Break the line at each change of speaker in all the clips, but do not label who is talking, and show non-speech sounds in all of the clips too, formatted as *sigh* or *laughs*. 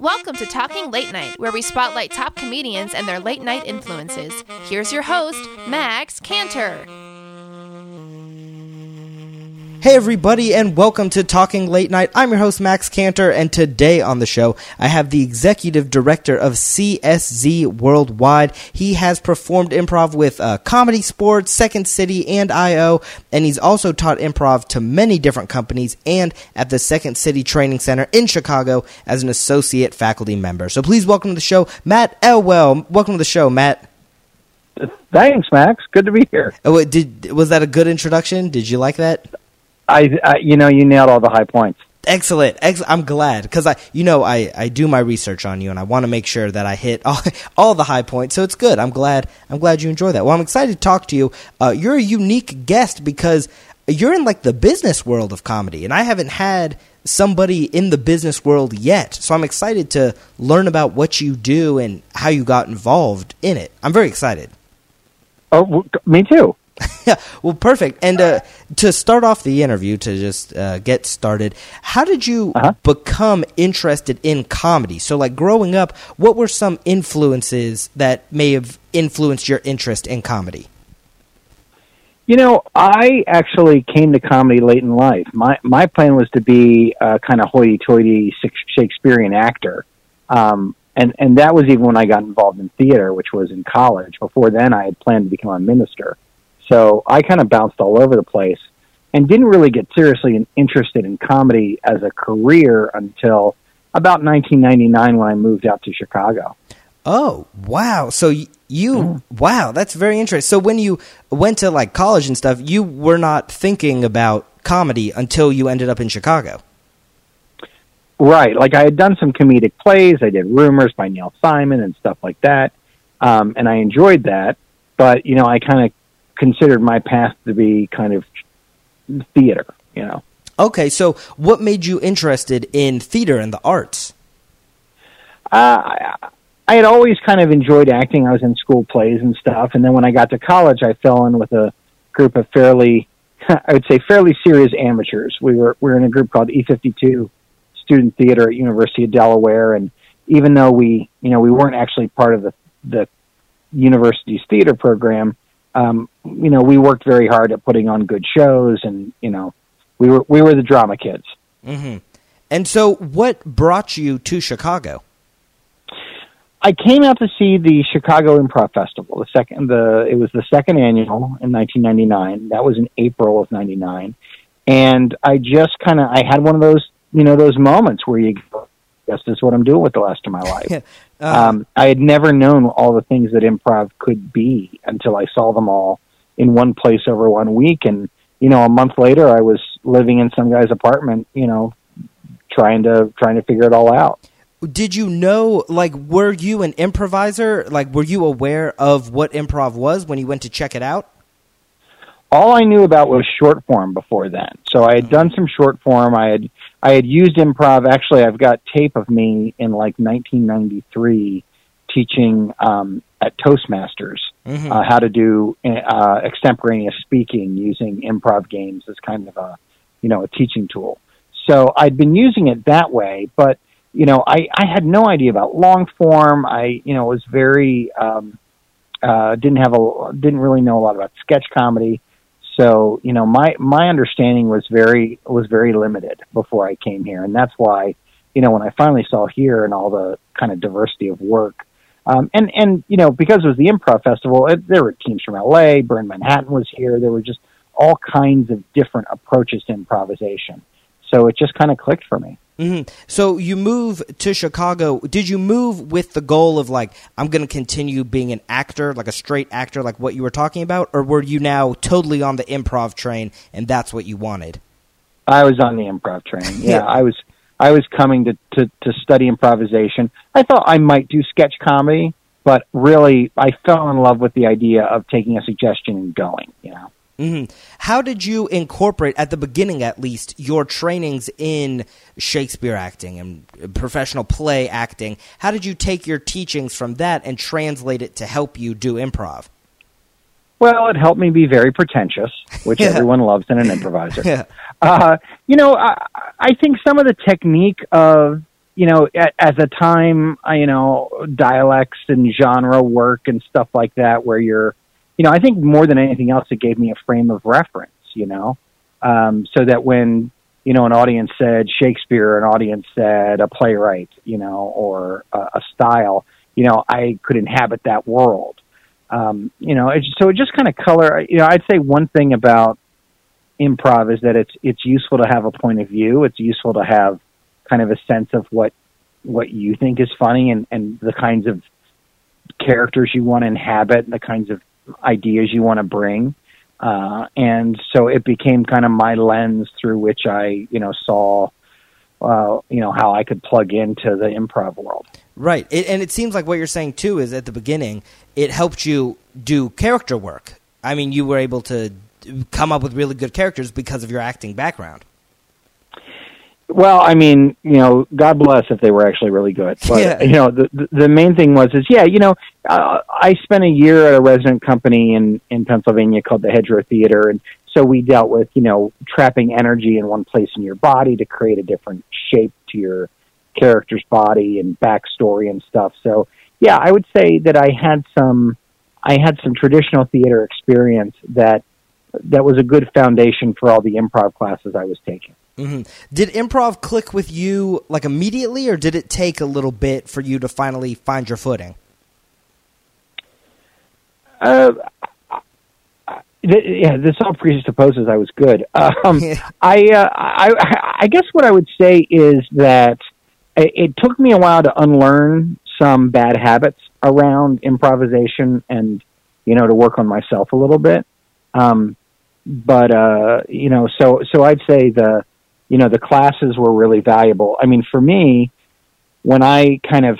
Welcome to Talking Late Night, where we spotlight top comedians and their late night influences. Here's your host, Max Cantor.
Hey, everybody, and welcome to Talking Late Night. I'm your host, Max Cantor, and today on the show, I have the executive director of CSZ Worldwide. He has performed improv with uh, Comedy Sports, Second City, and IO, and he's also taught improv to many different companies and at the Second City Training Center in Chicago as an associate faculty member. So please welcome to the show, Matt Elwell. Welcome to the show, Matt.
Thanks, Max. Good to be here.
Oh, did was that a good introduction? Did you like that?
I, I you know, you nailed all the high points.
Excellent. Ex- I'm glad because I, you know, I, I do my research on you and I want to make sure that I hit all, *laughs* all the high points. So it's good. I'm glad. I'm glad you enjoy that. Well, I'm excited to talk to you. Uh, you're a unique guest because you're in like the business world of comedy, and I haven't had somebody in the business world yet. So I'm excited to learn about what you do and how you got involved in it. I'm very excited.
Oh, me too.
Yeah, *laughs* well, perfect. And uh, to start off the interview, to just uh, get started, how did you
Uh-huh.
become interested in comedy? So, like growing up, what were some influences that may have influenced your interest in comedy?
You know, I actually came to comedy late in life. My my plan was to be a kind of hoity-toity Shakespearean actor, um, and and that was even when I got involved in theater, which was in college. Before then, I had planned to become a minister. So I kind of bounced all over the place, and didn't really get seriously interested in comedy as a career until about 1999 when I moved out to Chicago.
Oh, wow. So you,
Mm-hmm.
wow, that's very interesting. So when you went to like college and stuff, you were not thinking about comedy until you ended up in Chicago.
Right. Like I had done some comedic plays. I did Rumors by Neil Simon and stuff like that. Um, and I enjoyed that. But, you know, I kind of considered my path to be kind of theater, you know.
Okay, so what made you interested in theater and the arts?
Uh, I, I had always kind of enjoyed acting. I was in school plays and stuff. And then when I got to college, I fell in with a group of fairly, *laughs* I would say fairly serious amateurs. We were, we were in a group called E52 Student Theater at University of Delaware. And even though we, you know, we weren't actually part of the, the university's theater program, um, you know, we worked very hard at putting on good shows and, you know, we were, we were the drama kids.
hmm And so, what brought you to Chicago?
I came out to see the Chicago Improv Festival. The second, the it was the second annual in 1999. That was in April of '99, and I just kind of I had one of those you know those moments where you go, "Yes, this is what I'm doing with the rest of my life."
Uh,
um, I had never known all the things that improv could be until I saw them all in one place over one week, and you know, a month later, I was living in some guy's apartment, you know, trying to trying to figure it all out.
did you know, like, were you an improviser? Like, were you aware of what improv was when you went to check it out?
All I knew about was short form before then. So I had done some short form. I had I had used improv. Actually, I've got tape of me in like 1993 teaching um, at Toastmasters
Mhm.
uh, how to do uh, extemporaneous speaking using improv games as kind of a you know a teaching tool. So I'd been using it that way, but you know I I had no idea about long form. I you know was very um, uh, didn't have a didn't really know a lot about sketch comedy. So you know my my understanding was very was very limited before I came here, and that's why you know when I finally saw here and all the kind of diversity of work, um, and and you know because it was the improv festival, it, there were teams from L.A., Burn Manhattan was here. There were just all kinds of different approaches to improvisation. So it just kind of clicked for me.
Hmm So you move to Chicago. Did you move with the goal of like I'm going to continue being an actor, like a straight actor, like what you were talking about, or were you now totally on the improv train and that's what you wanted?
I was on the improv train. Yeah, *laughs*
Yeah.
I was I was coming to, to to study improvisation. I thought I might do sketch comedy, but really I fell in love with the idea of taking a suggestion and going. You know.
Hmm How did you incorporate, at the beginning at least, your trainings in Shakespeare acting and professional play acting? How did you take your teachings from that and translate it to help you do improv?
Well, it helped me be very pretentious, which *laughs*
Yeah.
everyone loves in an improviser. *laughs*
Yeah.
Uh, you know, I, I think some of the technique of you know, at, at the time, you know, dialects and genre work and stuff like that, where you're, you know, I think more than anything else, it gave me a frame of reference, you know, um, so that when, you know, an audience said Shakespeare, an audience said a playwright, you know, or a, a style, you know, I could inhabit that world. Um, you know, it, so it just kind of color, you know, I'd say one thing about improv is that it's, it's useful to have a point of view. It's useful to have kind of a sense of what, what you think is funny and, and the kinds of characters you want to inhabit and the kinds of ideas you want to bring. Uh, and so it became kind of my lens through which I, you know, saw, uh, you know, how I could plug into the improv world.
Right. It, and it seems like what you're saying too is at the beginning, it helped you do character work. I mean, you were able to come up with really good characters because of your acting background.
Well, I mean, you know, God bless if they were actually really good. But
Yeah.
you know, the the main thing was is yeah, you know, uh, I spent a year at a resident company in in Pennsylvania called the Hedgerow Theater, and so we dealt with you know trapping energy in one place in your body to create a different shape to your character's body and backstory and stuff. So yeah, I would say that I had some I had some traditional theater experience that that was a good foundation for all the improv classes I was taking.
Hmm Did improv click with you like immediately, or did it take a little bit for you to finally find your footing?
Uh, yeah, this all presupposes I was good. *laughs* Um, I, uh, I, I guess what I would say is that it, it took me a while to unlearn some bad habits around improvisation and, you know, to work on myself a little bit. Um, but, uh, you know, so, so I'd say the, you know, the classes were really valuable. I mean, for me, when I kind of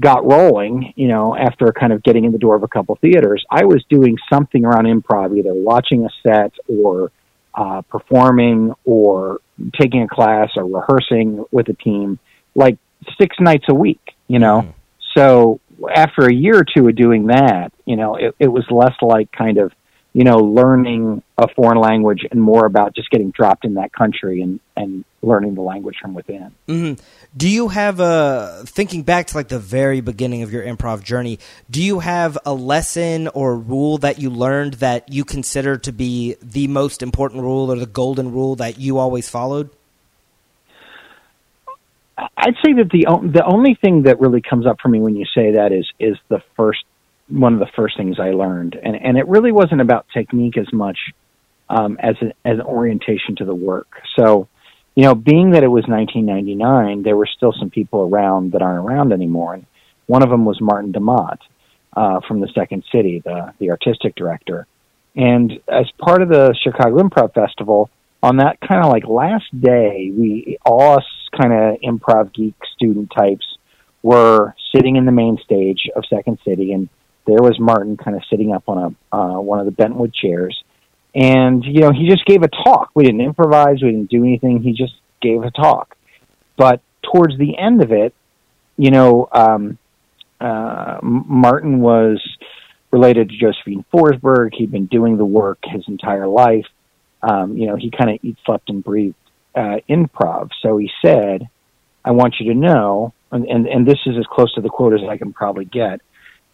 got rolling, you know, after kind of getting in the door of a couple theaters, I was doing something around improv, either watching a set or uh, performing or taking a class or rehearsing with a team like six nights a week, you know.
Mhm.
So after a year or two of doing that, you know, it, it was less like kind of, you know, learning a foreign language and more about just getting dropped in that country and, and learning the language from within.
hmm Do you have a thinking back to like the very beginning of your improv journey? Do you have a lesson or rule that you learned that you consider to be the most important rule or the golden rule that you always followed?
I'd say that the the only thing that really comes up for me when you say that is is the first one of the first things I learned, and and it really wasn't about technique as much um, as a, as an orientation to the work. So, you know, being that it was 1999, there were still some people around that aren't around anymore, and one of them was Martin de Maat uh, from the Second City, the the artistic director, and as part of the Chicago Improv Festival, on that kind of like last day, we all us kind of improv geek student types were sitting in the main stage of Second City, and there was Martin kind of sitting up on a uh, one of the bentwood chairs, and you know he just gave a talk. We didn't improvise, we didn't do anything. He just gave a talk. But towards the end of it, you know, um, uh, Martin was related to Josephine Forsberg. He'd been doing the work his entire life um, you know, he kind of eat, slept, and breathed uh, improv. So he said, "I want you to know," and, and and this is as close to the quote as I can probably get.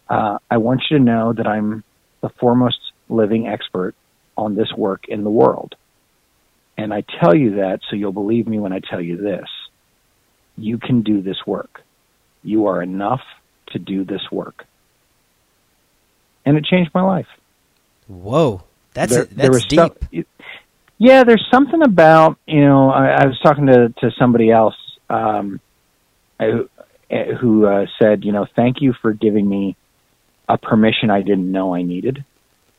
Uh, I want you to know that I'm the foremost living expert on this work in the world, and I tell you that so you'll believe me when I tell you this: you can do this work. You are enough to do this work, and it changed my life
Whoa, that's
there,
that's
there was
deep.
some- yeah, there's something about you know. I, I was talking to to somebody else um, who, who uh, said, you know, thank you for giving me a permission I didn't know I needed.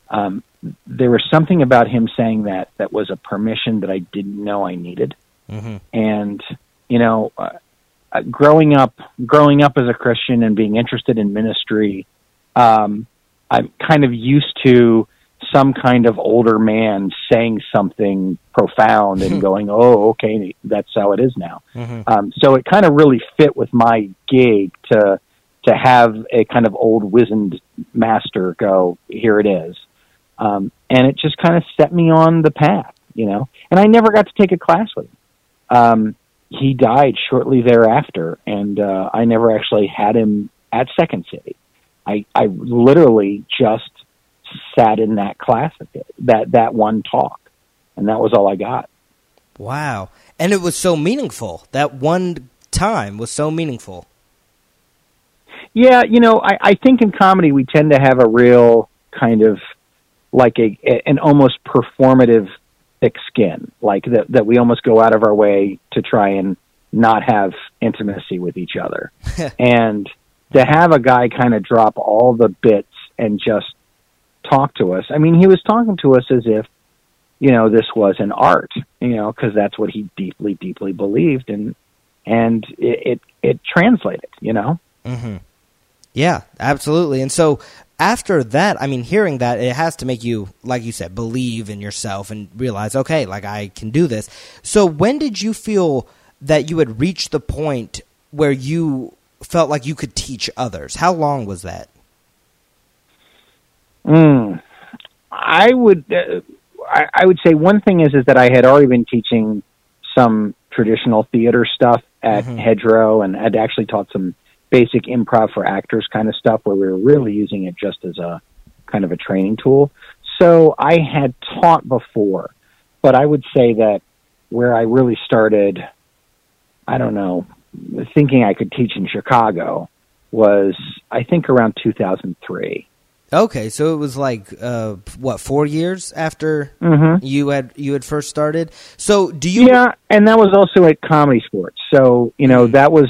Um, there was something about him saying that that was a permission that I didn't know I needed,
hmm
and you know, uh, uh, growing up, growing up as a Christian and being interested in ministry, um, I'm kind of used to some kind of older man saying something profound and *laughs* going, "Oh, okay, that's how it is now."
hmm
Um, so it kind of really fit with my gig to to have a kind of old wizened master go, "Here it is," um, and it just kind of set me on the path, you know. And I never got to take a class with him. Um, he died shortly thereafter, and uh, I never actually had him at Second City. I I literally just sat in that class that that one talk, and that was all I got.
Wow, and it was so meaningful. That one time was so meaningful.
Yeah, you know, I, I think in comedy we tend to have a real kind of like a an almost performative thick skin, like that that we almost go out of our way to try and not have intimacy with each other. *laughs* and to have a guy kind of drop all the bits and just talk to us. I mean, he was talking to us as if you know this was an art, you know, because that's what he deeply, deeply believed, and and it it, it translated, you know.
Mm-hmm. Yeah, absolutely. And so after that, I mean, hearing that, it has to make you, like you said, believe in yourself and realize, okay, like I can do this. So when did you feel that you had reached the point where you felt like you could teach others? How long was that?
Mm, I would, uh, I, I would say one thing is is that I had already been teaching some traditional theater stuff at mm-hmm. Hedgerow, and had actually taught some basic improv for actors kind of stuff where we were really using it just as a kind of a training tool. So I had taught before, but I would say that where I really started, I don't know, thinking I could teach in Chicago was I think around 2003.
Okay, so it was like uh, what four years after
mm-hmm.
you had you had first started. So do you?
Yeah, and that was also at Comedy Sports. So you know mm-hmm. that was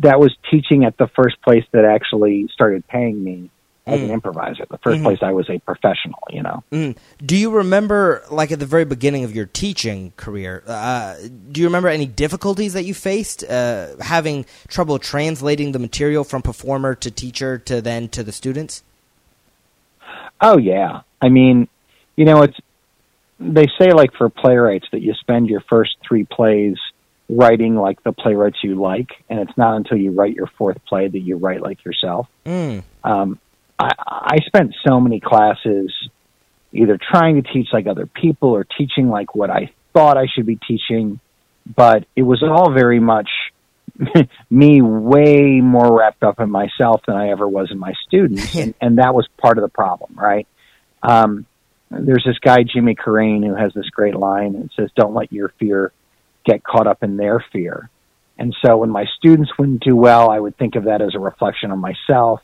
that was teaching at the first place that actually started paying me as mm. an improviser. The 1st mm-hmm. place I was a professional, you know.
Mm. Do you remember, like at the very beginning of your teaching career, uh, do you remember any difficulties that you faced uh, having trouble translating the material from performer to teacher to then to the students?
Oh yeah, I mean, you know, it's they say like for playwrights that you spend your first three plays writing like the playwrights you like, and it's not until you write your fourth play that you write like yourself.
Mm.
Um, I, I spent so many classes either trying to teach like other people or teaching like what I thought I should be teaching, but it was all very much *laughs* me way more wrapped up in myself than I ever was in my students, *laughs* and, and that was part of the problem, right? Um, there's this guy Jimmy Carrane who has this great line and says, "Don't let your fear get caught up in their fear. And so when my students wouldn't do well, I would think of that as a reflection on myself.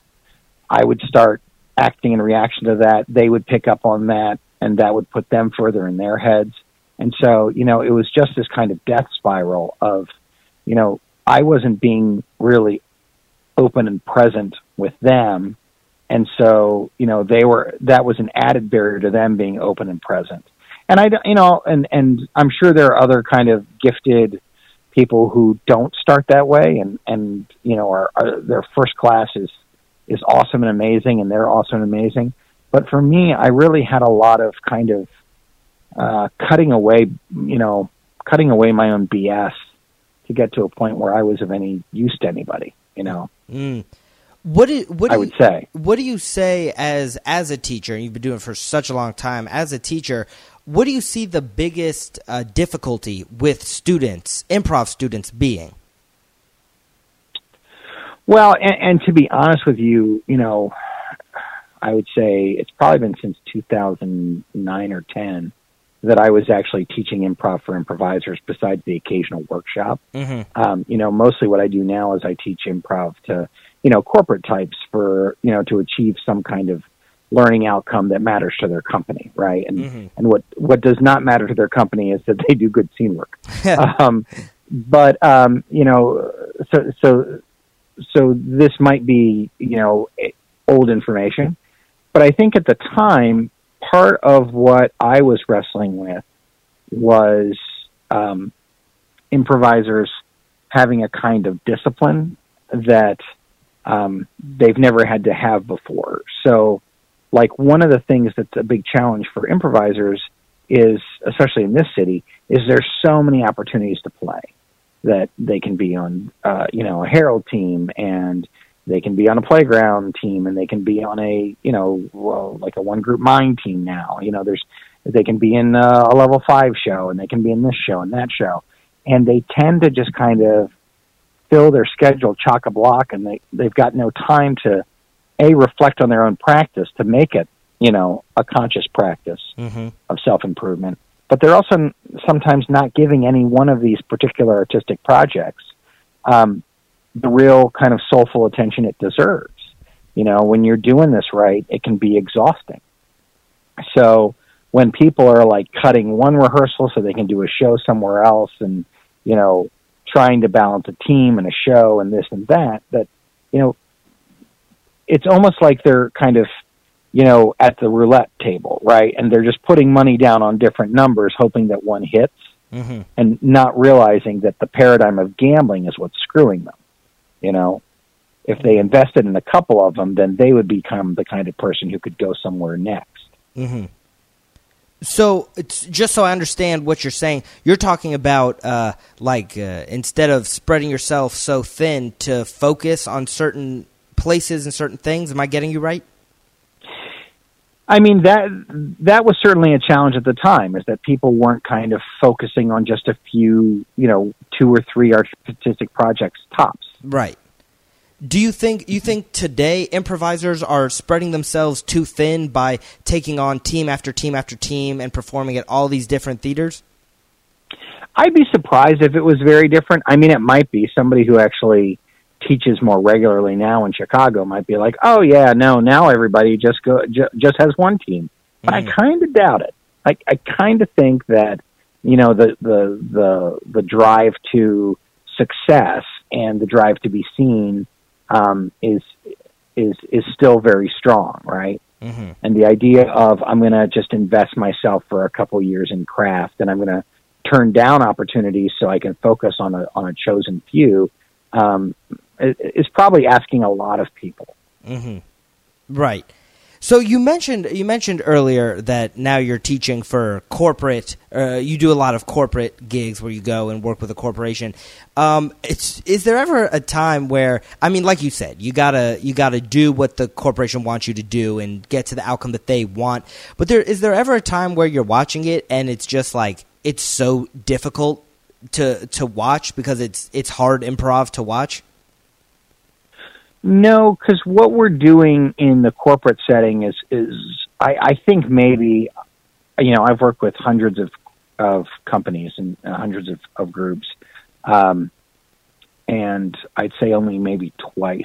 I would start acting in reaction to that. They would pick up on that, and that would put them further in their heads. And so, you know, it was just this kind of death spiral of, you know, I wasn't being really open and present with them. And so, you know, they were, that was an added barrier to them being open and present and I, you know, and and I'm sure there are other kind of gifted people who don't start that way, and and you know, are, are their first class is is awesome and amazing, and they're awesome and amazing. But for me, I really had a lot of kind of uh, cutting away, you know, cutting away my own BS to get to a point where I was of any use to anybody, you know.
Mm. What do, what do
I would you, say?
What do you say as as a teacher? And you've been doing it for such a long time. As a teacher, what do you see the biggest uh, difficulty with students, improv students, being?
Well, and, and to be honest with you, you know, I would say it's probably been since 2009 or 10 that I was actually teaching improv for improvisers besides the occasional workshop.
Mm-hmm.
Um, you know, mostly what I do now is I teach improv to, you know, corporate types for, you know, to achieve some kind of learning outcome that matters to their company, right? And
mm-hmm.
and what what does not matter to their company is that they do good scene work. *laughs* um, but um, you know, so so so this might be you know old information, but I think at the time part of what I was wrestling with was um, improvisers having a kind of discipline that um, they've never had to have before. So like one of the things that's a big challenge for improvisers is, especially in this city, is there's so many opportunities to play that they can be on, uh, you know, a Herald team and they can be on a playground team and they can be on a, you know, well, like a one group mind team now. You know, there's, they can be in a, a level five show and they can be in this show and that show. and they tend to just kind of fill their schedule chock a block, and they they've got no time to a reflect on their own practice to make it you know a conscious practice
Mm-hmm.
of self improvement. But they're also sometimes not giving any one of these particular artistic projects um, the real kind of soulful attention it deserves. You know, when you're doing this right, it can be exhausting. So when people are like cutting one rehearsal so they can do a show somewhere else and, you know, trying to balance a team and a show and this and that, that, you know, it's almost like they're kind of you know, at the roulette table, right? And they're just putting money down on different numbers, hoping that one hits,
Mm-hmm.
and not realizing that the paradigm of gambling is what's screwing them. You know, if they invested in a couple of them, then they would become the kind of person who could go somewhere next.
Mm-hmm. So, it's just so I understand what you're saying, you're talking about uh, like uh, instead of spreading yourself so thin to focus on certain places and certain things. Am I getting you right?
I mean that that was certainly a challenge at the time, is that people weren't kind of focusing on just a few, you know, two or three artistic projects tops.
Right. Do you think you think today improvisers are spreading themselves too thin by taking on team after team after team and performing at all these different theaters?
I'd be surprised if it was very different. I mean, it might be somebody who actually teaches more regularly now in Chicago might be like, "Oh yeah, no, now everybody just go ju- just has one team." But
Mhm.
I kind of doubt it. I I kind of think that you know the the the the drive to success and the drive to be seen um, is is is still very strong, right?
Mm-hmm.
and the idea of I'm going to just invest myself for a couple years in craft, and I'm going to turn down opportunities so I can focus on a on a chosen few, um, is probably asking a lot of people.
Mm-hmm. Right. So you mentioned you mentioned earlier that now you're teaching for corporate. Uh, you do a lot of corporate gigs where you go and work with a corporation. Um, it's is there ever a time where I mean, like you said, you gotta you gotta do what the corporation wants you to do and get to the outcome that they want. But there is there ever a time where you're watching it and it's just like it's so difficult to to watch because it's it's hard improv to watch.
No, because what we're doing in the corporate setting is is I, I think maybe you know I've worked with hundreds of of companies and uh, hundreds of, of groups, um, and I'd say only maybe twice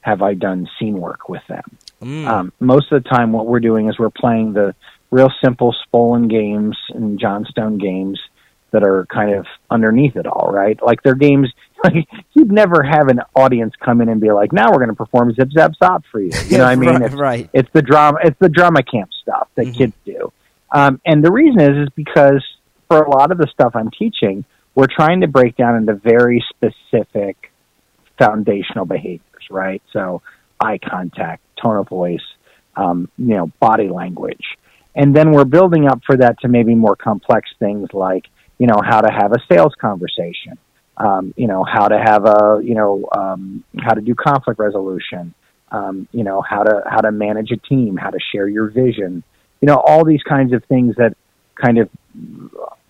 have I done scene work with them.
Mm.
Um, most of the time, what we're doing is we're playing the real simple Spolin games and Johnstone games that are kind of underneath it all, right? Like they're games *laughs* like you'd never have an audience come in and be like, "Now we're going to perform Zip Zap Zop for you." You know what I *laughs* mean?
right,
It's,
right.
it's the drama. It's the drama camp stuff that
Mhm.
kids do, um, and the reason is is because for a lot of the stuff I'm teaching, we're trying to break down into very specific foundational behaviors, right? So eye contact, tone of voice, um, you know, body language, and then we're building up for that to maybe more complex things like you know how to have a sales conversation, um, you know how to have a you know um, how to do conflict resolution, um, you know how to how to manage a team, how to share your vision, you know all these kinds of things that kind of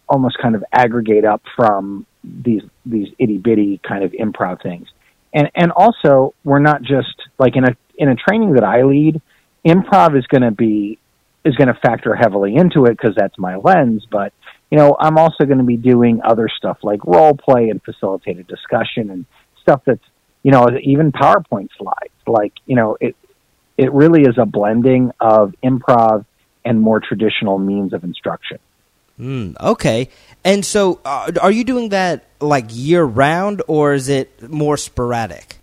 almost kind of aggregate up from these these itty bitty kind of improv things. And and also we're not just like in a in a training that I lead, improv is going to be is going to factor heavily into it because that's my lens, but you know, I'm also going to be doing other stuff like role play and facilitated discussion and stuff that's, you know, even PowerPoint slides. Like, you know, it it really is a blending of improv and more traditional means of instruction.
Mm, okay. And so, uh, are you doing that like year round, or is it more sporadic?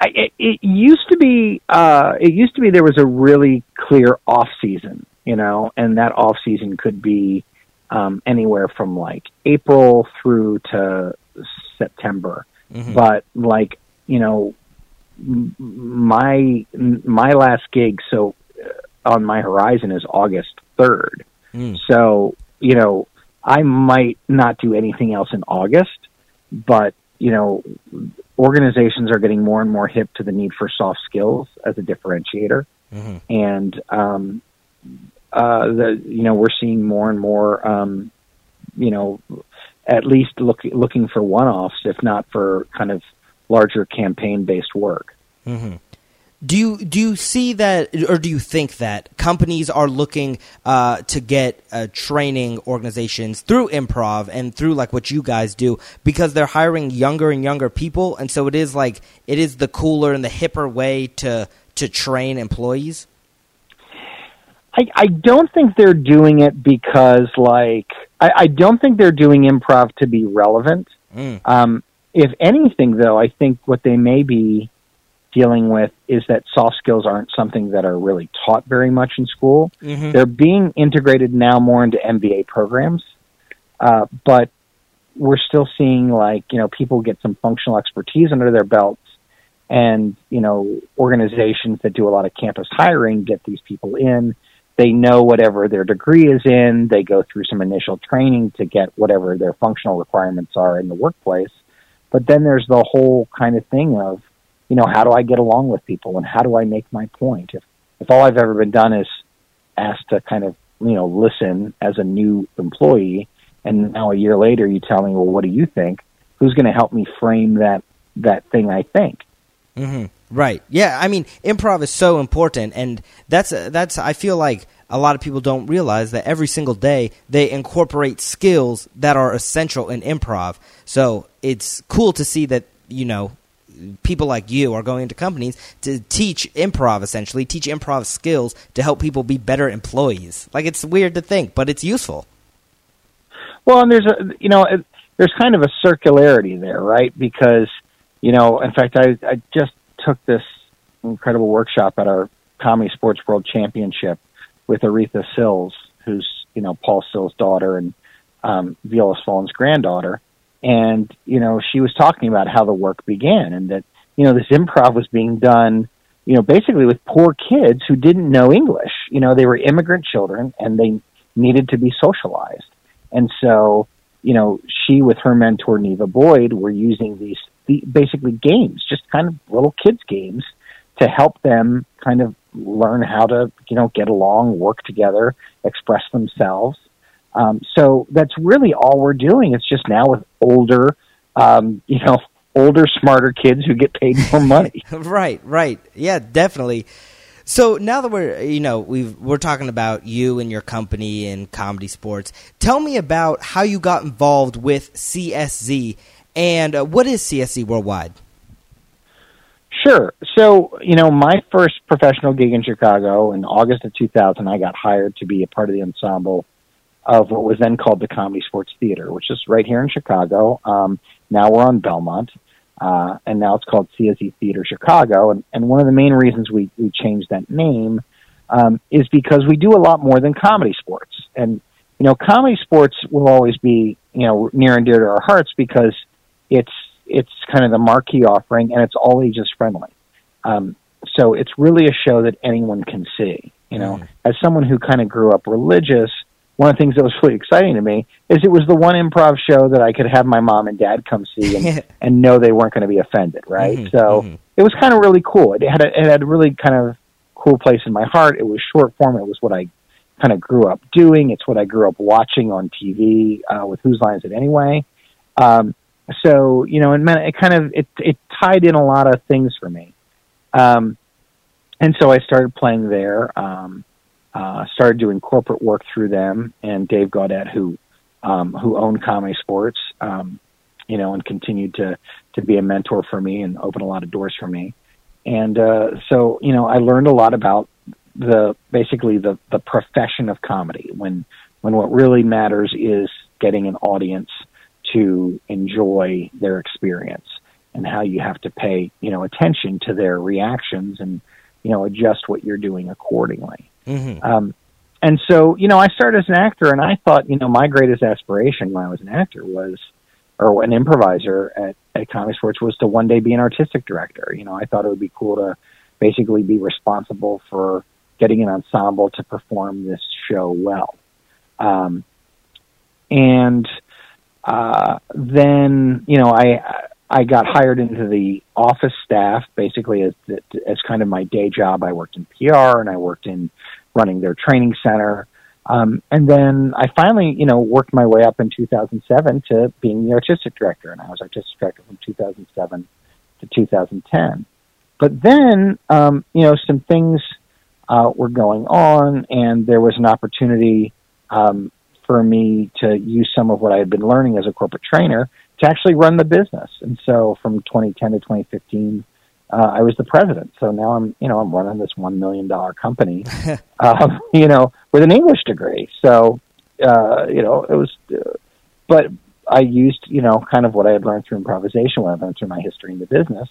I, it, it used to be uh, it used to be there was a really clear off season, you know, and that off season could be um, anywhere from like April through to September.
Mhm.
But like you know, my my last gig so uh, on my horizon is August third.
Mm.
So you know, I might not do anything else in August, but you know, organizations are getting more and more hip to the need for soft skills as a differentiator,
Mhm.
and um, uh, the you know we're seeing more and more um, you know at least look, looking for one-offs, if not for kind of larger campaign-based work.
Mm-hmm. Do you do you see that, or do you think that companies are looking uh, to get uh, training organizations through improv and through like what you guys do because they're hiring younger and younger people, and so it is like it is the cooler and the hipper way to to train employees?
I, I don't think they're doing it because, like, I, I don't think they're doing improv to be relevant.
Mm.
Um, if anything, though, I think what they may be dealing with is that soft skills aren't something that are really taught very much in school.
Mm-hmm.
They're being integrated now more into MBA programs, uh, but we're still seeing like you know people get some functional expertise under their belts, and you know organizations that do a lot of campus hiring get these people in. They know whatever their degree is in. They go through some initial training to get whatever their functional requirements are in the workplace. But then there's the whole kind of thing of you know, how do I get along with people and how do I make my point? If if all I've ever been done is asked to kind of you know listen as a new employee, and now a year later you tell me, well, what do you think? Who's going to help me frame that that thing I think?
Mm-hmm. Right. Yeah. I mean, improv is so important, and that's that's. I feel like a lot of people don't realize that every single day they incorporate skills that are essential in improv. So it's cool to see that you know people like you are going into companies to teach improv essentially teach improv skills to help people be better employees like it's weird to think but it's useful
well and there's a you know there's kind of a circularity there right because you know in fact i i just took this incredible workshop at our comedy sports world championship with aretha sills who's you know paul sills daughter and um viola spolin's granddaughter. And you know she was talking about how the work began and that you know this improv was being done you know basically with poor kids who didn't know english. You know they were immigrant children and they needed to be socialized. And so you know she with her mentor neva boyd were using these basically games just kind of little kids games to help them kind of learn how to you know get along work together express themselves um, so that's really all we're doing. It's just now with older, um, you know, older, smarter kids who get paid more *laughs* money.
right, right. Yeah, definitely. So now that we're you know we we're talking about you and your company and comedy sports, tell me about how you got involved with CSZ and uh, what is CSZ Worldwide.
Sure. So you know my first professional gig in Chicago in August of 2000, I got hired to be a part of the ensemble of what was then called the Comedy Sports Theater, which is right here in Chicago. Um, now we're on Belmont, uh, and now it's called CSZ Theater Chicago. And, and one of the main reasons we, we changed that name um, is because we do a lot more than comedy sports. And, you know, comedy sports will always be, you know, near and dear to our hearts because it's, it's kind of the marquee offering and it's all ages friendly. Um, so it's really a show that anyone can see. You know, mm. as someone who kind of grew up religious, one of the things that was really exciting to me is it was the one improv show that I could have my mom and dad come see and, *laughs* and know they weren't going to be offended, right?
Mm-hmm,
so
mm-hmm.
it was kind of really cool. It had a, it had a really kind of cool place in my heart. It was short form. It was what I kind of grew up doing. It's what I grew up watching on TV uh, with Whose Line Is It Anyway? Um, so you know, it meant it kind of it it tied in a lot of things for me. Um, and so I started playing there. Um, uh, started doing corporate work through them, and Dave Gaudet, who um, who owned Comedy Sports, um, you know, and continued to to be a mentor for me and open a lot of doors for me. And uh, so, you know, I learned a lot about the basically the the profession of comedy when when what really matters is getting an audience to enjoy their experience and how you have to pay you know attention to their reactions and you know adjust what you're doing accordingly
Mm-hmm.
Um, and so, you know, I started as an actor, and I thought, you know, my greatest aspiration when I was an actor was, or an improviser at, at Comedy Sports, was to one day be an artistic director. You know, I thought it would be cool to basically be responsible for getting an ensemble to perform this show well. Um, and uh, then, you know, I I got hired into the office staff basically as as kind of my day job. I worked in PR and I worked in running their training center. Um, and then I finally, you know, worked my way up in 2007 to being the artistic director, and I was artistic director from 2007 to 2010. But then, um, you know, some things uh, were going on, and there was an opportunity um, for me to use some of what I had been learning as a corporate trainer to actually run the business. And so, from 2010 to 2015, uh, I was the president. So now I'm, you know, I'm running this one million dollar company, *laughs* um, you know, with an English degree. So, uh, you know, it was, uh, but I used, you know, kind of what I had learned through improvisation, what I learned through my history in the business,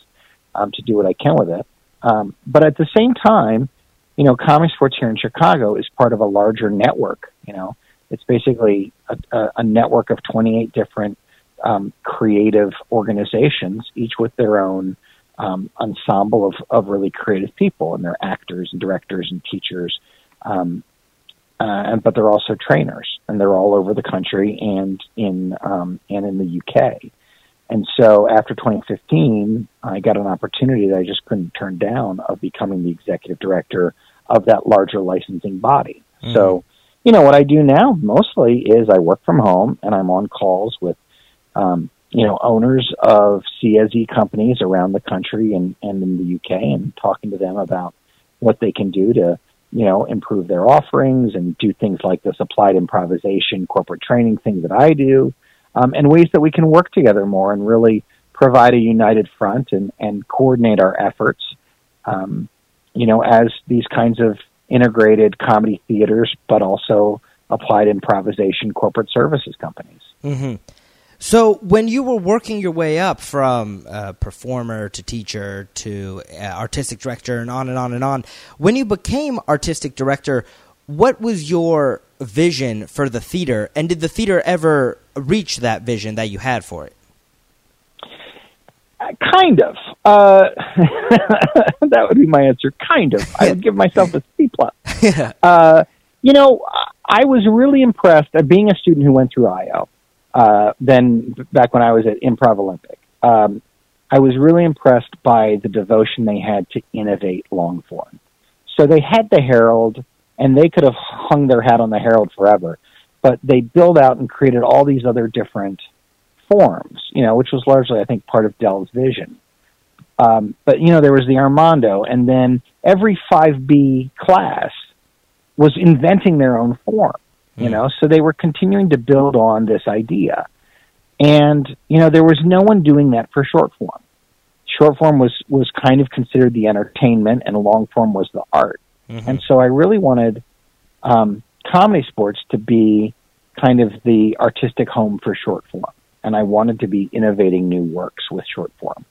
um, to do what I can with it. Um, but at the same time, you know, Comedy Sports here in Chicago is part of a larger network. You know, it's basically a, a, network of 28 different um, creative organizations, each with their own um, ensemble of, of really creative people, and they're actors and directors and teachers. Um, uh, and, but they're also trainers, and they're all over the country and in um, and in the UK. And so after 2015, I got an opportunity that I just couldn't turn down of becoming the executive director of that larger licensing body. Mm-hmm. So, you know, what I do now mostly is I work from home and I'm on calls with um, you know, owners of CSZ companies around the country and, and in the UK and talking to them about what they can do to, you know, improve their offerings and do things like this applied improvisation, corporate training thing that I do, um, and ways that we can work together more and really provide a united front and, and coordinate our efforts, um, you know, as these kinds of integrated comedy theaters, but also applied improvisation corporate services companies.
Mm-hmm. So, when you were working your way up from uh, performer to teacher to uh, artistic director and on and on and on, when you became artistic director, what was your vision for the theater? And did the theater ever reach that vision that you had for it?
Kind of. Uh, *laughs* that would be my answer. Kind of. I would give myself a C plus. *laughs* uh, you know, I was really impressed at being a student who went through IO uh, than back when I was at Improv Olympic. Um, I was really impressed by the devotion they had to innovate long form. So they had the Herald, and they could have hung their hat on the Herald forever, but they built out and created all these other different forms, you know, which was largely, I think, part of Del's vision. Um, but you know, there was the Armando, and then every 5B class was inventing their own form you know so they were continuing to build on this idea. And you know there was no one doing that for short form. Short form was was kind of considered the entertainment and long form was the art. Mm-hmm. and so i really wanted um, comedy sports to be kind of the artistic home for short form and i wanted to be innovating new works with short form.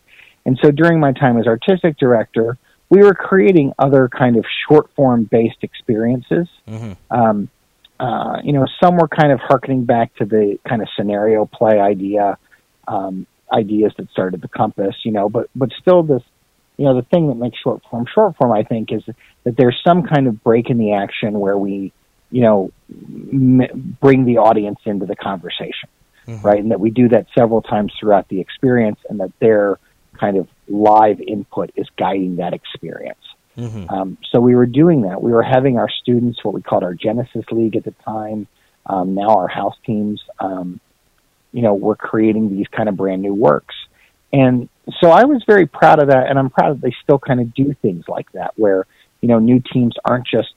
And so during my time as artistic director we were creating other kind of short form based experiences. Mm-hmm. um, uh, you know, some were kind of harkening back to the kind of scenario play idea, um, ideas that started the compass, you know, but, but still this, you know, the thing that makes short form short form, I think, is that there's some kind of break in the action where we, you know, m- bring the audience into the conversation, mm-hmm. right? And that we do that several times throughout the experience and that their kind of live input is guiding that experience. Mm-hmm. Um, so we were doing that. We were having our students, what we called our Genesis League at the time, um, now our house teams, um, you know, we're creating these kind of brand new works. And so I was very proud of that, and I'm proud that they still kind of do things like that, where, you know, new teams aren't just,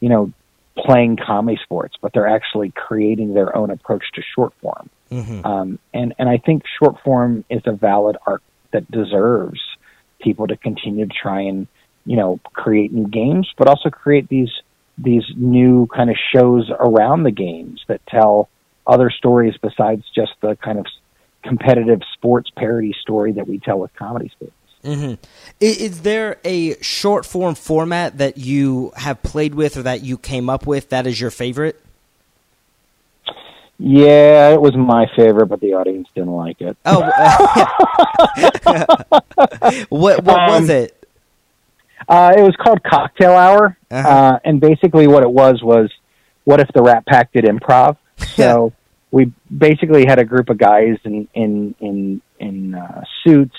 you know, playing comedy sports, but they're actually creating their own approach to short form. Mm-hmm. Um, and, and I think short form is a valid art that deserves people to continue to try and you know, create new games, but also create these these new kind of shows around the games that tell other stories besides just the kind of competitive sports parody story that we tell with comedy sports.
Mm-hmm. Is there a short form format that you have played with or that you came up with that is your favorite?
Yeah, it was my favorite, but the audience didn't like it.
Oh, *laughs* what what um, was it?
Uh, it was called Cocktail Hour, uh-huh. uh, and basically what it was was, what if the Rat Pack did improv? *laughs* So we basically had a group of guys in in in in uh, suits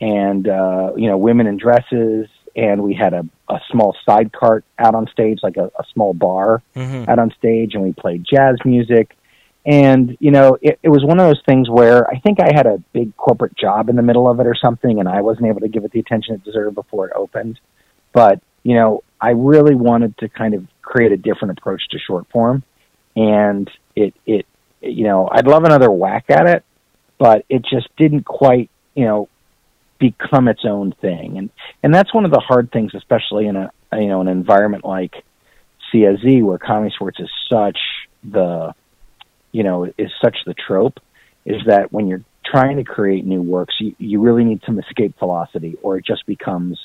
and uh, you know women in dresses, and we had a a small side cart out on stage, like a, a small bar
Mhm.
out on stage, and we played jazz music. And you know, it, it was one of those things where I think I had a big corporate job in the middle of it or something, and I wasn't able to give it the attention it deserved before it opened. But you know, I really wanted to kind of create a different approach to short form, and it it you know, I'd love another whack at it, but it just didn't quite you know become its own thing, and and that's one of the hard things, especially in a you know an environment like CSZ where comedy sports is such the you know is such the trope is that when you're trying to create new works you, you really need some escape velocity or it just becomes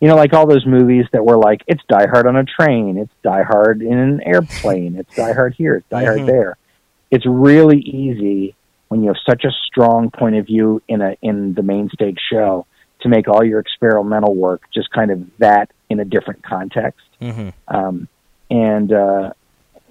you know like all those movies that were like it's die hard on a train it's die hard in an airplane it's die hard here it's die hard
Mhm.
there it's really easy when you have such a strong point of view in a in the main stage show to make all your experimental work just kind of that in a different context
Mhm.
um, and uh,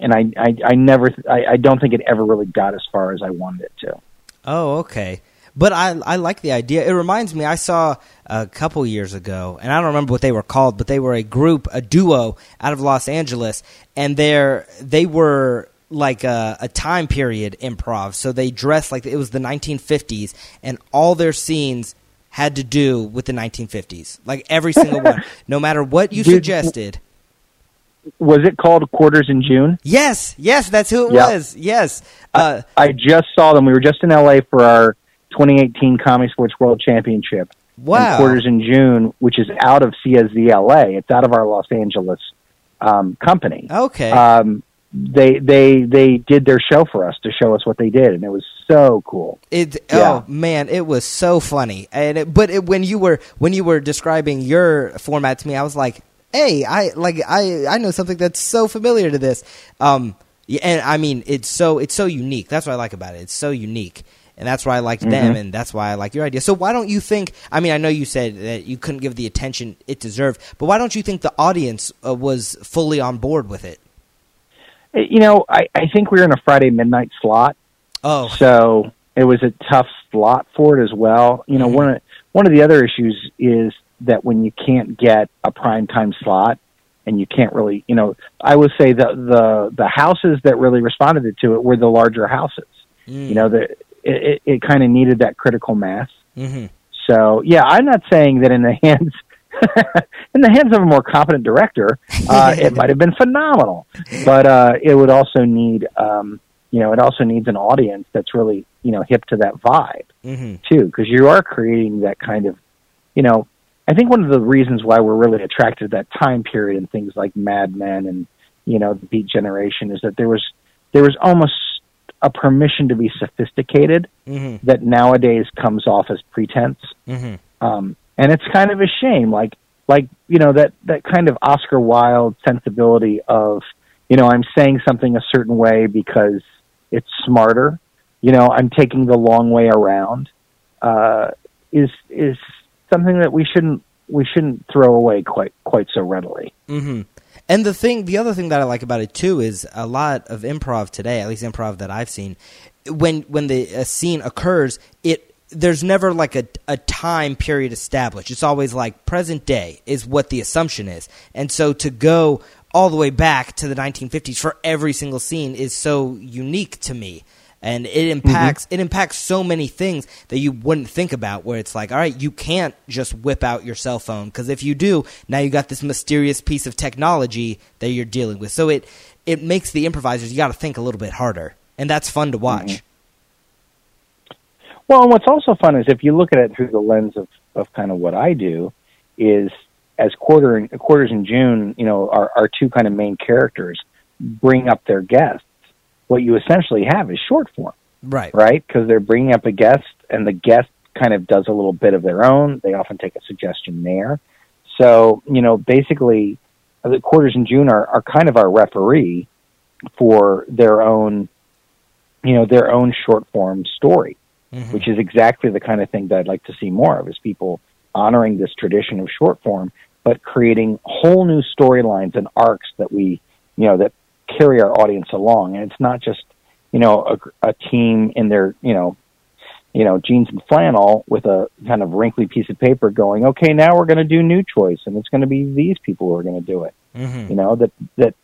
and I, I I never I, I don't think it ever really got as far as I wanted it to.
Oh, okay. But I I like the idea. It reminds me I saw a couple years ago, and I don't remember what they were called, but they were a group, a duo out of Los Angeles, and they're they were like a, a time period improv. So they dressed like it was the 1950s, and all their scenes had to do with the 1950s. Like every single one, *laughs* no matter what you suggested.
Was it called Quarters in June?
Yes, yes, that's who it
Yeah.
was. Yes. Uh,
I just saw them. We were just in LA for our 2018 Comedy Sports World Championship.
wow.
Quarters in June, which is out of CSZ LA. It's out of our Los Angeles um, company.
Okay.
Um, they they they did their show for us to show us what they did, and it was so cool.
It
Yeah.
oh man, it was so funny. And it, but it, when you were when you were describing your format to me, I was like, "Hey, I like I I know something that's so familiar to this." Um and I mean, it's so it's so unique. That's what I like about it. It's so unique. And that's why I liked them and that's why I like your idea. So why don't you think I mean, I know you said that you couldn't give the attention it deserved, but why don't you think the audience uh, was fully on board with it?
You know, I, I think we were in a Friday midnight slot,
Oh,
so it was a tough slot for it as well. You know,
Mhm.
one of one of the other issues is that when you can't get a prime time slot and you can't really, you know, I would say the the the houses that really responded to it were the larger houses.
mm,
You know, the it, it, it kind of needed that critical mass.
hmm
So yeah, I'm not saying that in the *laughs* hands *laughs* in the hands of a more competent director, uh, it might have been phenomenal, but uh, it would also need um, you know it also needs an audience that's really you know hip to that vibe
hmm
too, because you are creating that kind of you know. I think one of the reasons why we're really attracted to that time period and things like Mad Men and you know the Beat Generation is that there was there was almost a permission to be sophisticated
hmm
that nowadays comes off as pretense.
Hmm
um, and it's kind of a shame like like you know that that kind of oscar wilde sensibility of you know i'm saying something a certain way because it's smarter you know i'm taking the long way around uh, is is something that we shouldn't we shouldn't throw away quite quite so readily.
Hmm And the thing, the other thing that I like about it too is a lot of improv today, at least improv that I've seen, when when the a scene occurs, it there's never like a a time period established. It's always like present day is what the assumption is, and so to go all the way back to the 1950s for every single scene is so unique to me. And it mm-hmm. impacts it impacts so many things that you wouldn't think about where it's like all right you can't just whip out your cell phone. Because if you do now you got this mysterious piece of technology that you're dealing with. So it it makes the improvisers you got to think a little bit harder. And that's fun to watch mm-hmm.
Well, and what's also fun is if you look at it through the lens of, of kind of what I do, is as quarter and quarters in June, you know, our, our two kind of main characters bring up their guests. What you essentially have is short form,
right
right? Because they're bringing up a guest, and the guest kind of does a little bit of their own. They often take a suggestion there. So, you know, basically, the quarters in June are, are kind of our referee for their own, you know, their own short form story
Mhm.
which is exactly the kind of thing that I'd like to see more of is people honoring this tradition of short form, but creating whole new storylines and arcs that we, you know, that carry our audience along. And it's not just, you know, a, a team in their, you know, you know, jeans and flannel with a kind of wrinkly piece of paper going, okay, now we're going to do new choice and it's going to be these people who are going to do it.
Mm-hmm.
You know, that, that,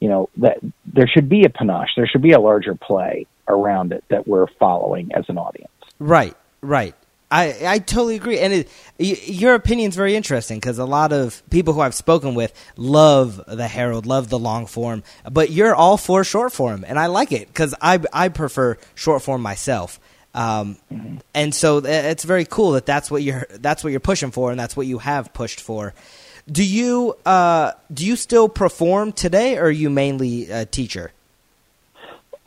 you know, that there should be a panache. There should be a larger play around it that we're following as an audience.
Right, right. I, I totally agree, and it, y- your opinion's very interesting because a lot of people who I've spoken with love the Harold, love the long form, but you're all for short form, and I like it because I I prefer short form myself, um, and so th- it's very cool that that's what you're that's what you're pushing for, and that's what you have pushed for. Do you uh, do you still perform today, or are you mainly a teacher?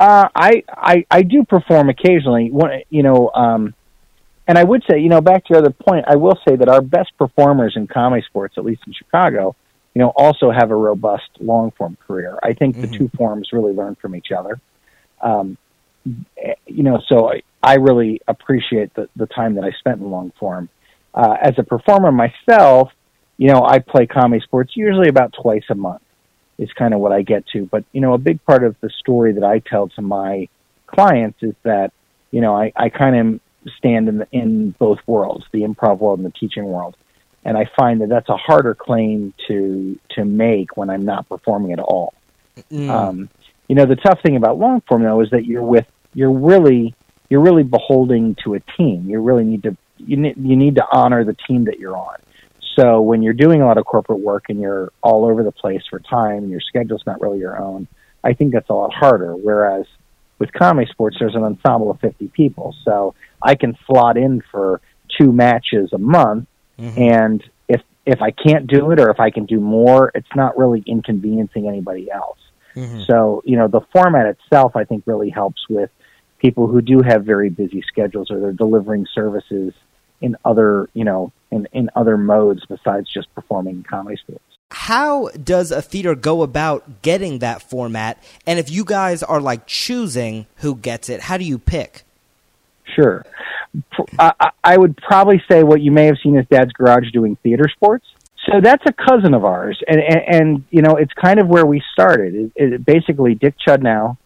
Uh, I, I I do perform occasionally. You know, um, and I would say, you know, back to your other point, I will say that our best performers in comedy sports, at least in Chicago, you know, also have a robust long form career. I think
Mhm.
the two forms really learn from each other. Um, eh, you know, so I, I really appreciate the, the time that I spent in long form. Uh, as a performer myself, you know, I play comedy sports usually about twice a month is kind of what I get to. But, you know, a big part of the story that I tell to my clients is that, you know, I, I kind of stand in, the, in both worlds, the improv world and the teaching world. And I find that that's a harder claim to, to make when I'm not performing at all.
Mm.
Um, you know, the tough thing about long form though is that you're with, you're really, you're really beholding to a team. You really need to, you need, you need to honor the team that you're on. So when you're doing a lot of corporate work and you're all over the place for time and your schedule's not really your own, I think that's a lot harder. Whereas with comedy sports, there's an ensemble of 50 people. So I can slot in for two matches a month.
Mhm.
And if, if I can't do it or if I can do more, it's not really inconveniencing anybody else.
Mhm.
So, you know, the format itself, I think, really helps with people who do have very busy schedules or they're delivering services in other, you know, in, in other modes besides just performing comedy sports.
how does a theater go about getting that format? And if you guys are like choosing who gets it, how do you pick?
Sure. I, I- I would probably say what you may have seen as Dad's Garage doing theater sports. So that's a cousin of ours, and and, and you know it's kind of where we started. It, it, basically, Dick Chudnow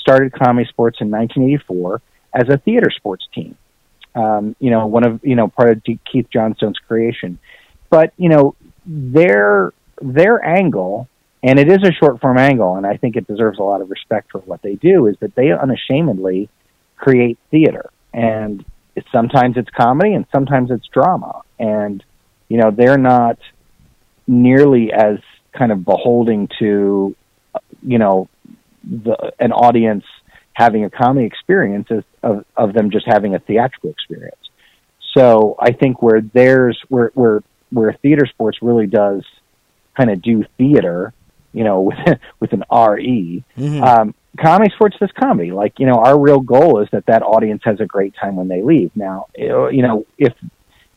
started Comedy Sports in 1984 as a theater sports team. Um, you know, one of you know part of Keith Johnstone's creation, but you know their their angle, and it is a short form angle, and I think it deserves a lot of respect for what they do. Is that they unashamedly create theater, and sometimes it's comedy and sometimes it's drama, and you know they're not nearly as kind of beholding to you know the an audience having a comedy experience as of, of them just having a theatrical experience. So I think where there's where where where theater sports really does kind of do theater, you know, *laughs* with with an RE,
Mhm.
um, comedy sports does comedy. Like, you know, our real goal is that that audience has a great time when they leave. Now, you know, if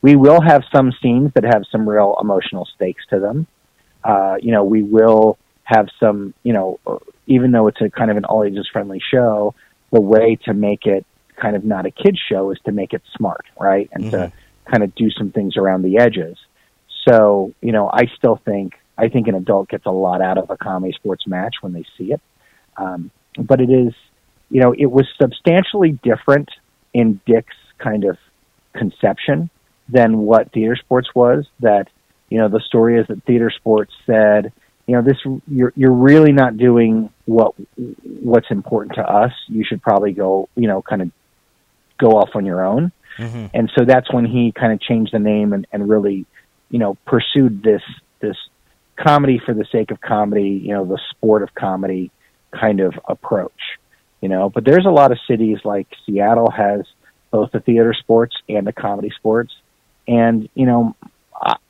we will have some scenes that have some real emotional stakes to them, uh, you know, we will have some, you know, even though it's a kind of an all ages friendly show, the way to make it kind of not a kids show is to make it smart, right? And to kind of do some things around the edges. So, you know, I still think I think an adult gets a lot out of a comedy sports match when they see it. Um, but it is, you know, it was substantially different in Dick's kind of conception than what theater sports was. That, you know, the story is that theater sports said, you know, this you're you're really not doing what what's important to us. You should probably go, you know, kind of go off on your own.
Mhm.
And so that's when he kind of changed the name and, and really, you know, pursued this this comedy for the sake of comedy, you know, the sport of comedy kind of approach. You know, but there's a lot of cities like Seattle has both the theater sports and the comedy sports. And, you know,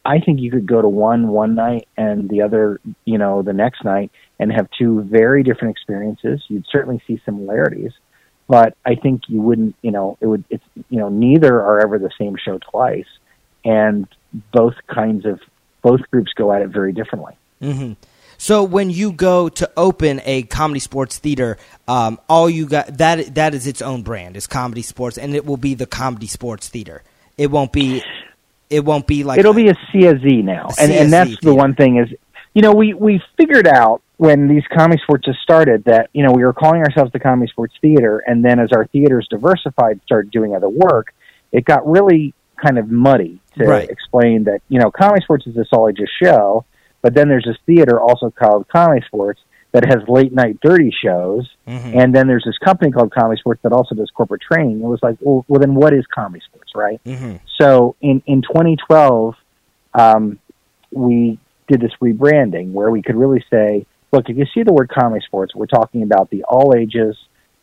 I, think you could go to one one night and the other, you know, the next night and have two very different experiences. You'd certainly see similarities, but I think you wouldn't, you know, it would, it's, you know, neither are ever the same show twice. And both kinds of, both groups go at it very differently.
hmm So when you go to open a comedy sports theater, um, all you got that that is its own brand, is comedy sports, and it will be the comedy sports theater. It won't be. It won't be like
It'll be a CSZ now,
A
and and that's
CSZ
the one thing is, you know, we we figured out when these comedy sports just started that you know we were calling ourselves the comedy sports theater. And then as our theaters diversified started doing other work it got really kind of muddy to
Right.
explain that you know comedy sports is this all ages show but then there's this theater also called comedy sports that has late night dirty shows
Mhm.
and then there's this company called comedy sports that also does corporate training it was like well, well then what is comedy sports right
Mhm.
so in in 2012, um, we did this rebranding where we could really say, look, if you see the word comedy sports, we're talking about the all ages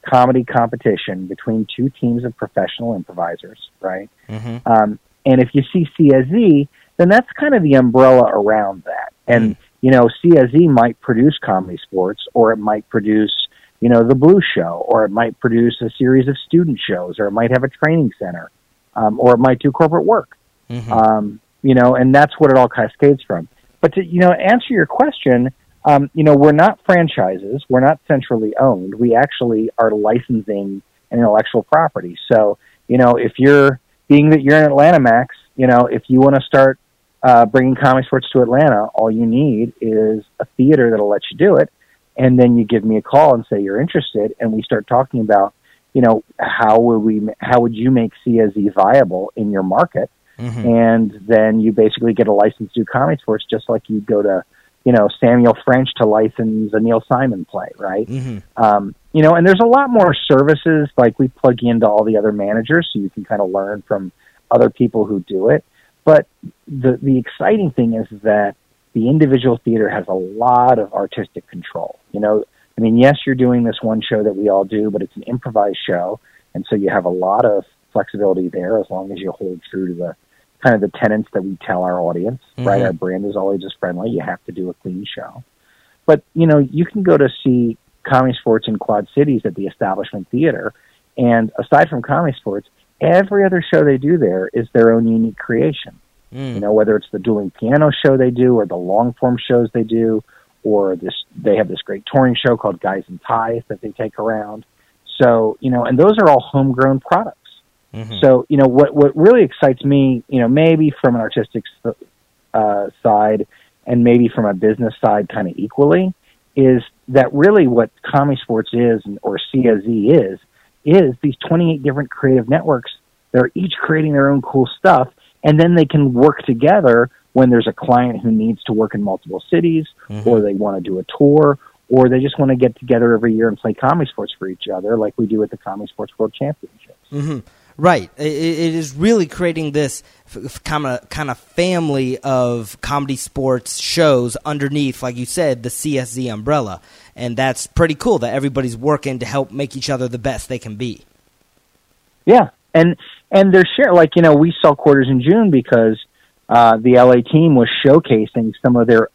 comedy competition between two teams of professional improvisers, right?
Mhm.
Um, and if you see CSZ, then that's kind of the umbrella around that. And you know, CSZ might produce comedy sports, or it might produce, you know, the Blue Show, or it might produce a series of student shows, or it might have a training center, um, or it might do corporate work.
Mhm.
Um, you know, and that's what it all cascades from. But to you know, answer your question, um, you know, we're not franchises. We're not centrally owned. We actually are licensing an intellectual property. So, you know, if you're being that you're in Atlanta, Max, you know, if you want to start uh, bringing comedy sports to Atlanta, all you need is a theater that'll let you do it, and then you give me a call and say you're interested, and we start talking about, you know, how would we, how would you make CSZ viable in your market?
Mhm.
and then you basically get a license to do comedy sports just like you go to you know samuel french to license a neil simon play right
Mhm.
um, you know and there's a lot more services like we plug into all the other managers so you can kind of learn from other people who do it but the the exciting thing is that the individual theater has a lot of artistic control you know i mean yes you're doing this one show that we all do but it's an improvised show and so you have a lot of flexibility there as long as you hold true to the kind of the tenets that we tell our audience, right?
Mhm.
Our brand is always just friendly. You have to do a clean show. But, you know, you can go to see comedy sports in Quad Cities at the Establishment Theater. And aside from comedy sports, every other show they do there is their own unique creation.
Mm.
You know, whether it's the dueling piano show they do or the long form shows they do, or this they have this great touring show called Guys in Ties that they take around. So, you know, and those are all homegrown products.
Mhm.
So, you know, what what really excites me, you know, maybe from an artistic uh, side and maybe from a business side, kind of equally, is that really what Comedy Sports is or CSZ is is these 28 different creative networks. They're each creating their own cool stuff, and then they can work together when there's a client who needs to work in multiple cities,
Mhm.
or they want to do a tour, or they just want to get together every year and play comedy sports for each other, like we do at the Comedy Sports World Championships.
hmm Right. I- I- it is really creating this kind of kind of family of comedy sports shows underneath, like you said, the CSZ umbrella, and that's pretty cool that everybody's working to help make each other the best they can be.
Yeah, and and they're share like you know we saw quarters in June because uh, the LA team was showcasing some of their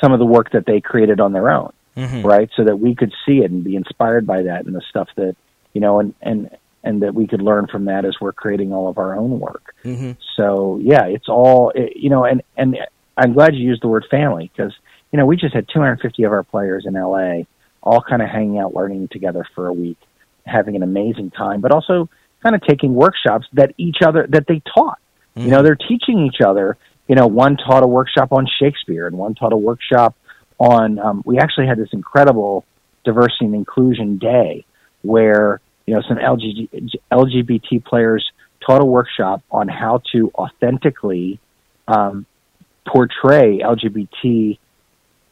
some of the work that they created on their own,
Mhm.
right? So that we could see it and be inspired by that and the stuff that you know and and and that we could learn from that as we're creating all of our own work.
Mhm.
So yeah, it's all it, you know, and and I'm glad you used the word family because you know we just had 250 of our players in LA all kind of hanging out, learning together for a week, having an amazing time, but also kind of taking workshops that each other that they taught. You know, they're teaching each other. You know, one taught a workshop on Shakespeare, and one taught a workshop on. Um, we actually had this incredible diversity and inclusion day where you know some LG, LGBT players taught a workshop on how to authentically um, portray LGBT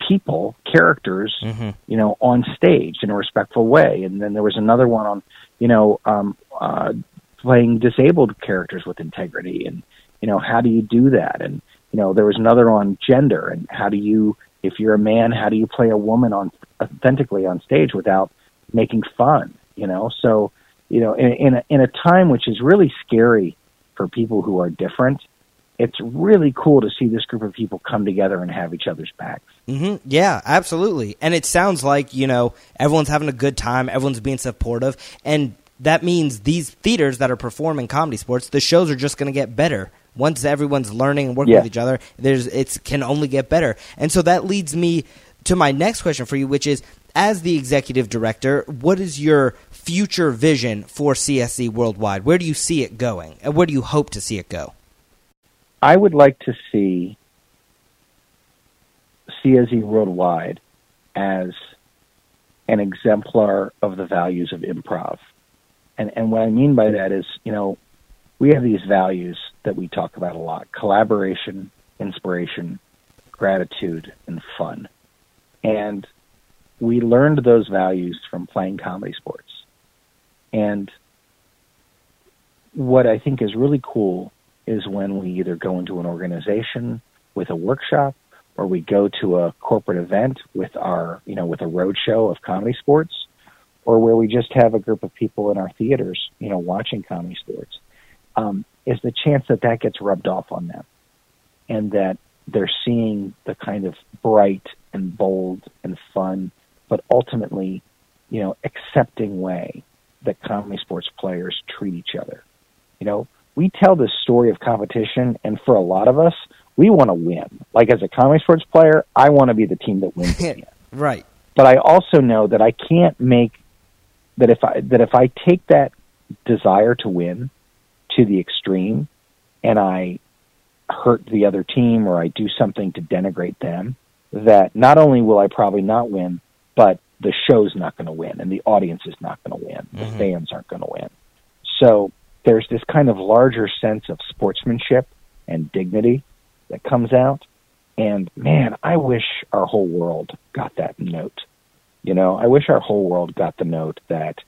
people, characters,
Mhm.
you know, on stage in a respectful way. And then there was another one on, you know, um, uh, playing disabled characters with integrity, and you know, how do you do that? And you know, there was another on gender and how do you, if you're a man, how do you play a woman on authentically on stage without making fun? You know, so you know, in, in a, in a time which is really scary for people who are different, it's really cool to see this group of people come together and have each other's backs.
hmm Yeah, absolutely. And it sounds like, you know, everyone's having a good time, everyone's being supportive, and that means these theaters that are performing comedy sports, the shows are just going to get better. Once everyone's learning and working
Yeah.
with each other, there's it can only get better. And so that leads me to my next question for you, which is as the executive director, what is your future vision for CSZ worldwide? Where do you see it going? And where do you hope to see it go?
I would like to see CSZ worldwide as an exemplar of the values of improv. And and what I mean by that is, you know, we have these values that we talk about a lot: collaboration, inspiration, gratitude, and fun. And we learned those values from playing comedy sports. And what I think is really cool is when we either go into an organization with a workshop or we go to a corporate event with our, you know, with a road show of comedy sports or where we just have a group of people in our theaters, you know, watching comedy sports, um, is the chance that that gets rubbed off on them and that they're seeing the kind of bright and bold and fun, but ultimately, you know, accepting way that comedy sports players treat each other. You know, we tell this story of competition, and for a lot of us, we want to win. Like as a comedy sports player, I want to be the team that wins. *laughs*
right.
But I also know that I can't make that if I that if I take that desire to win to the extreme, and I hurt the other team or I do something to denigrate them, that not only will I probably not win, but the show's not going to win and the audience is not going to win. The mm-hmm. fans aren't going to win. So there's this kind of larger sense of sportsmanship and dignity that comes out. And man, I wish our whole world got that note. You know, I wish our whole world got the note that,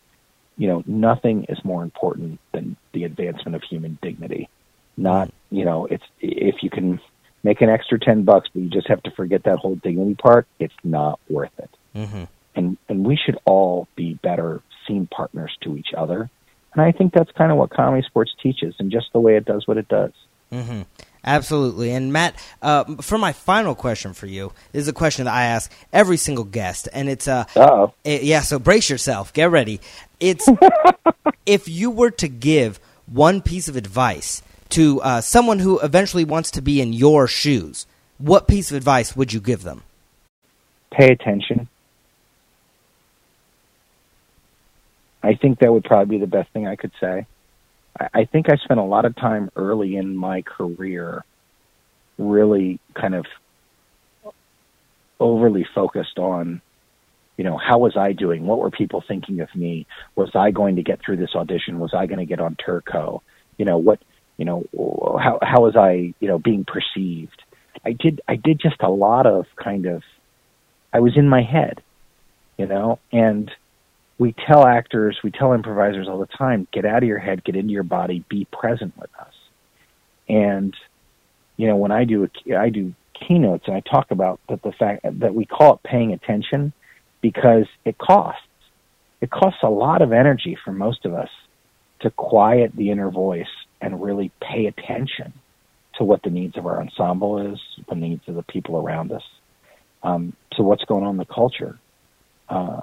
you know, nothing is more important than the advancement of human dignity. Not, you know, it's if you can make an extra 10 bucks, but you just have to forget that whole dignity part, it's not worth it. Mm-hmm. And, and we should all be better scene partners to each other. And I think that's kind of what comedy sports teaches and just the way it does what it does.
Mm-hmm. Absolutely. And Matt, uh, for my final question for you, is a question that I ask every single guest, and it's uh, it, yeah. So brace yourself, get ready. It's *laughs* if you were to give one piece of advice to uh, someone who eventually wants to be in your shoes, what piece of advice would you give them?
Pay attention. I think that would probably be the best thing I could say. I, I think I spent a lot of time early in my career really kind of overly focused on you know how was i doing? What were people thinking of me? Was i going to get through this audition? Was i going to get on turco? You know what you know how how was i you know being perceived? I did i did just a lot of kind of i was in my head you know and we tell actors, we tell improvisers all the time, get out of your head, get into your body, be present with us. And you know, when I do a, I do keynotes and I talk about that the fact that we call it paying attention because it costs. It costs a lot of energy for most of us to quiet the inner voice and really pay attention to what the needs of our ensemble is, the needs of the people around us, um, to what's going on in the culture. Uh,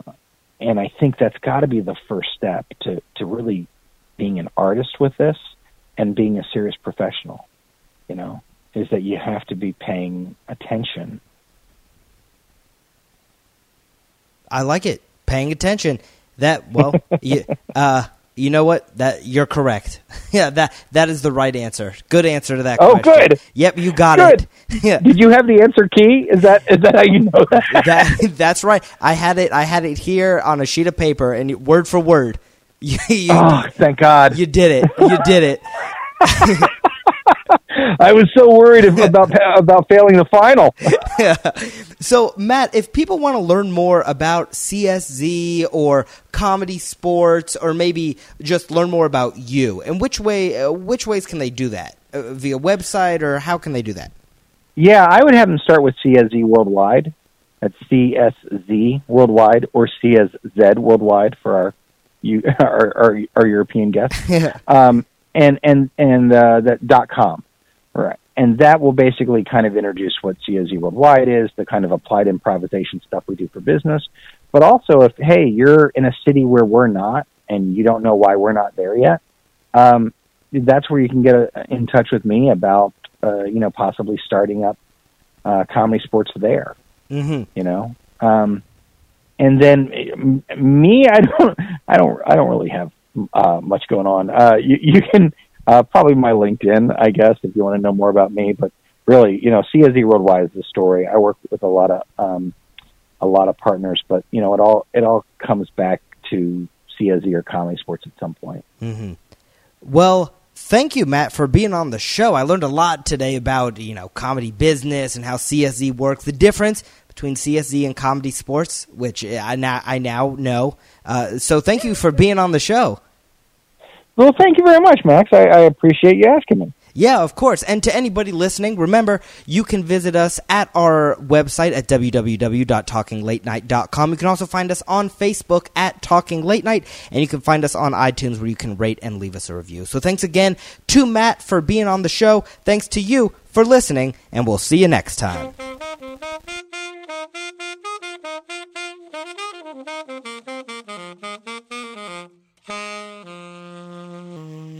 and I think that's got to be the first step to to really being an artist with this and being a serious professional. You know, is that you have to be paying attention.
I like it. Paying attention. That well, *laughs* you, uh, you know what? That you're correct. *laughs* yeah, that that is the right answer. Good answer to that.
Oh,
question.
good.
Yep, you got
good.
it. *laughs* yeah.
Did you have the answer key? Is that is that how you know that? *laughs*
that? That's right. I had it. I had it here on a sheet of paper, and word for word.
You, you, oh, thank God!
You did it. You did it. *laughs*
I was so worried about about failing the final. *laughs*
yeah. So, Matt, if people want to learn more about CSZ or comedy sports, or maybe just learn more about you, and which way, uh, which ways can they do that? Uh, via website, or how can they do that?
Yeah, I would have them start with CSZ Worldwide. That's CSZ Worldwide or CSZ Worldwide for our you *laughs* our, our, our European guests. um, and and and uh, that dot com. Right. And that will basically kind of introduce what CSZ Worldwide is, the kind of applied improvisation stuff we do for business. But also, if, hey, you're in a city where we're not and you don't know why we're not there yet, um, that's where you can get a, in touch with me about, uh, you know, possibly starting up uh, comedy sports there. Mm-hmm. You know, um, and then me, I don't, I don't, I don't really have uh, much going on. Uh, you, *laughs* you can uh, probably my LinkedIn, I guess, if you want to know more about me. But really, you know, CSZ Worldwide is the story. I work with a lot of um, a lot of partners. But you know, it all it all comes back to CSZ or comedy sports at some point.
Mm-hmm. Well, thank you, Matt, for being on the show. I learned a lot today about you know comedy business and how CSZ works, the difference between CSZ and comedy sports, which I now I now know. Uh, so thank you for being on the show.
Well, thank you very much, Max. I, I appreciate you asking me.
Yeah, of course. And to anybody listening, remember you can visit us at our website at www.talkinglatenight.com. You can also find us on Facebook at Talking Late Night, and you can find us on iTunes where you can rate and leave us a review. So thanks again to Matt for being on the show. Thanks to you for listening, and we'll see you next time. *laughs* Thank *laughs* you.